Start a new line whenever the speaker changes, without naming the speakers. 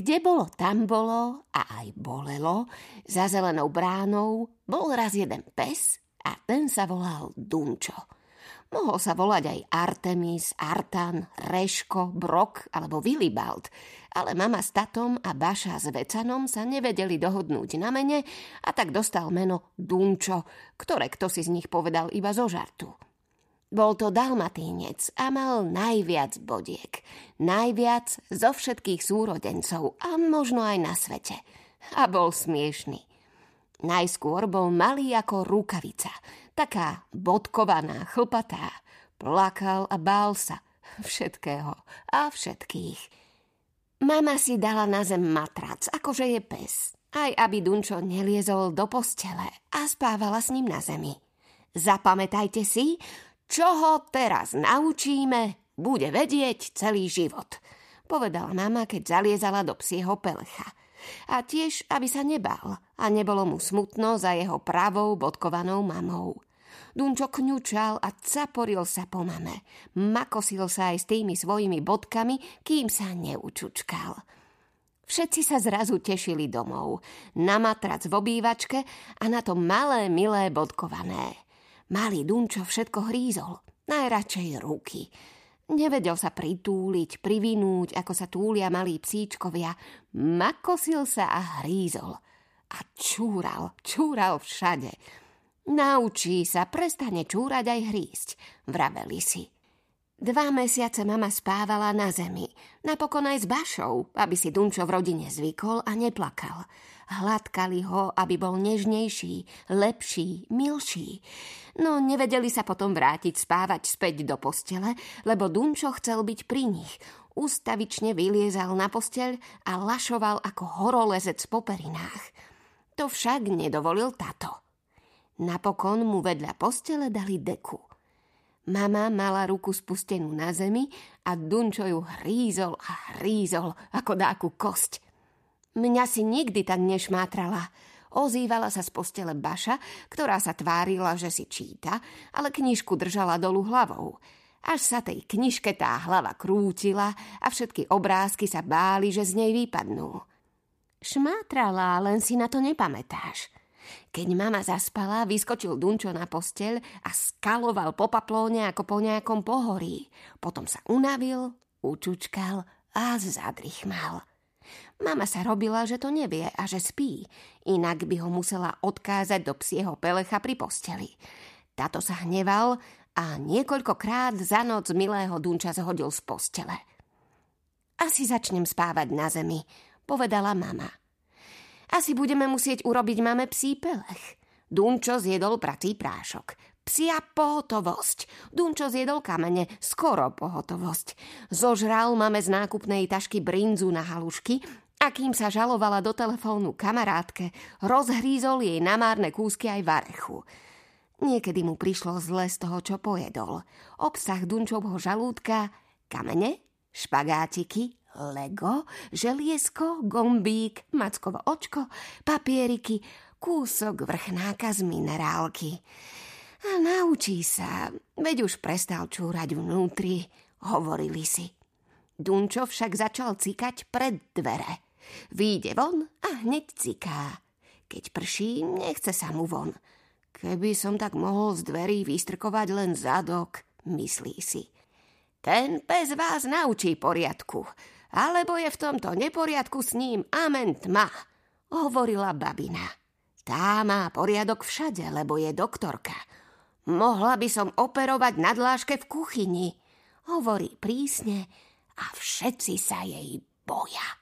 Kde bolo, tam bolo a aj bolelo, za zelenou bránou bol raz jeden pes a ten sa volal Dunčo. Mohol sa volať aj Artemis, Artan, Reško, Brok alebo Willibald, ale mama s tatom a Baša s Vecanom sa nevedeli dohodnúť na mene a tak dostal meno Dunčo, ktoré kto si z nich povedal iba zo žartu. Bol to dalmatínec a mal najviac bodiek. Najviac zo všetkých súrodencov a možno aj na svete. A bol smiešný. Najskôr bol malý ako rukavica, taká bodkovaná, chlpatá. Plakal a bál sa všetkého a všetkých. Mama si dala na zem matrac, akože je pes, aj aby Dunčo neliezol do postele a spávala s ním na zemi. Zapamätajte si, čo ho teraz naučíme, bude vedieť celý život, povedala mama, keď zaliezala do psieho pelcha. A tiež, aby sa nebal a nebolo mu smutno za jeho pravou bodkovanou mamou. Dunčo kňučal a caporil sa po mame. Makosil sa aj s tými svojimi bodkami, kým sa neučučkal. Všetci sa zrazu tešili domov. Na matrac v obývačke a na to malé, milé bodkované. Malý Dunčo všetko hrízol, najradšej ruky. Nevedel sa pritúliť, privinúť, ako sa túlia malí psíčkovia. Makosil sa a hrízol. A čúral, čúral všade. Naučí sa, prestane čúrať aj hrísť, vraveli si. Dva mesiace mama spávala na zemi, napokon aj s Bašou, aby si Dunčo v rodine zvykol a neplakal. Hladkali ho, aby bol nežnejší, lepší, milší. No nevedeli sa potom vrátiť spávať späť do postele, lebo Dunčo chcel byť pri nich. Ústavične vyliezal na posteľ a lašoval ako horolezec po perinách. To však nedovolil tato. Napokon mu vedľa postele dali deku – Mama mala ruku spustenú na zemi a Dunčo ju hrízol a hrízol ako dáku kosť. Mňa si nikdy tak nešmátrala. Ozývala sa z postele Baša, ktorá sa tvárila, že si číta, ale knižku držala dolu hlavou. Až sa tej knižke tá hlava krútila a všetky obrázky sa báli, že z nej vypadnú. Šmátrala, len si na to nepamätáš – keď mama zaspala, vyskočil Dunčo na posteľ a skaloval po paplóne ako po nejakom pohorí. Potom sa unavil, učučkal a zadrychmal. Mama sa robila, že to nevie a že spí, inak by ho musela odkázať do psieho pelecha pri posteli. Tato sa hneval a niekoľkokrát za noc milého Dunča zhodil z postele. Asi začnem spávať na zemi, povedala mama. Asi budeme musieť urobiť máme psí pelech. Dunčo zjedol pratý prášok. Psia pohotovosť. Dunčo zjedol kamene, skoro pohotovosť. Zožral máme z nákupnej tašky brinzu na halušky a kým sa žalovala do telefónu kamarátke, rozhrízol jej namárne kúsky aj varechu. Niekedy mu prišlo zle z toho, čo pojedol. Obsah Dunčovho žalúdka, kamene, špagátiky, Lego, želiesko, gombík, mackovo očko, papieriky, kúsok vrchnáka z minerálky. A naučí sa, veď už prestal čúrať vnútri, hovorili si. Dunčo však začal cikať pred dvere. Výjde von a hneď ciká. Keď prší, nechce sa mu von. Keby som tak mohol z dverí vystrkovať len zadok, myslí si. Ten pes vás naučí poriadku alebo je v tomto neporiadku s ním amen tma, hovorila babina. Tá má poriadok všade, lebo je doktorka. Mohla by som operovať na dláške v kuchyni, hovorí prísne a všetci sa jej boja.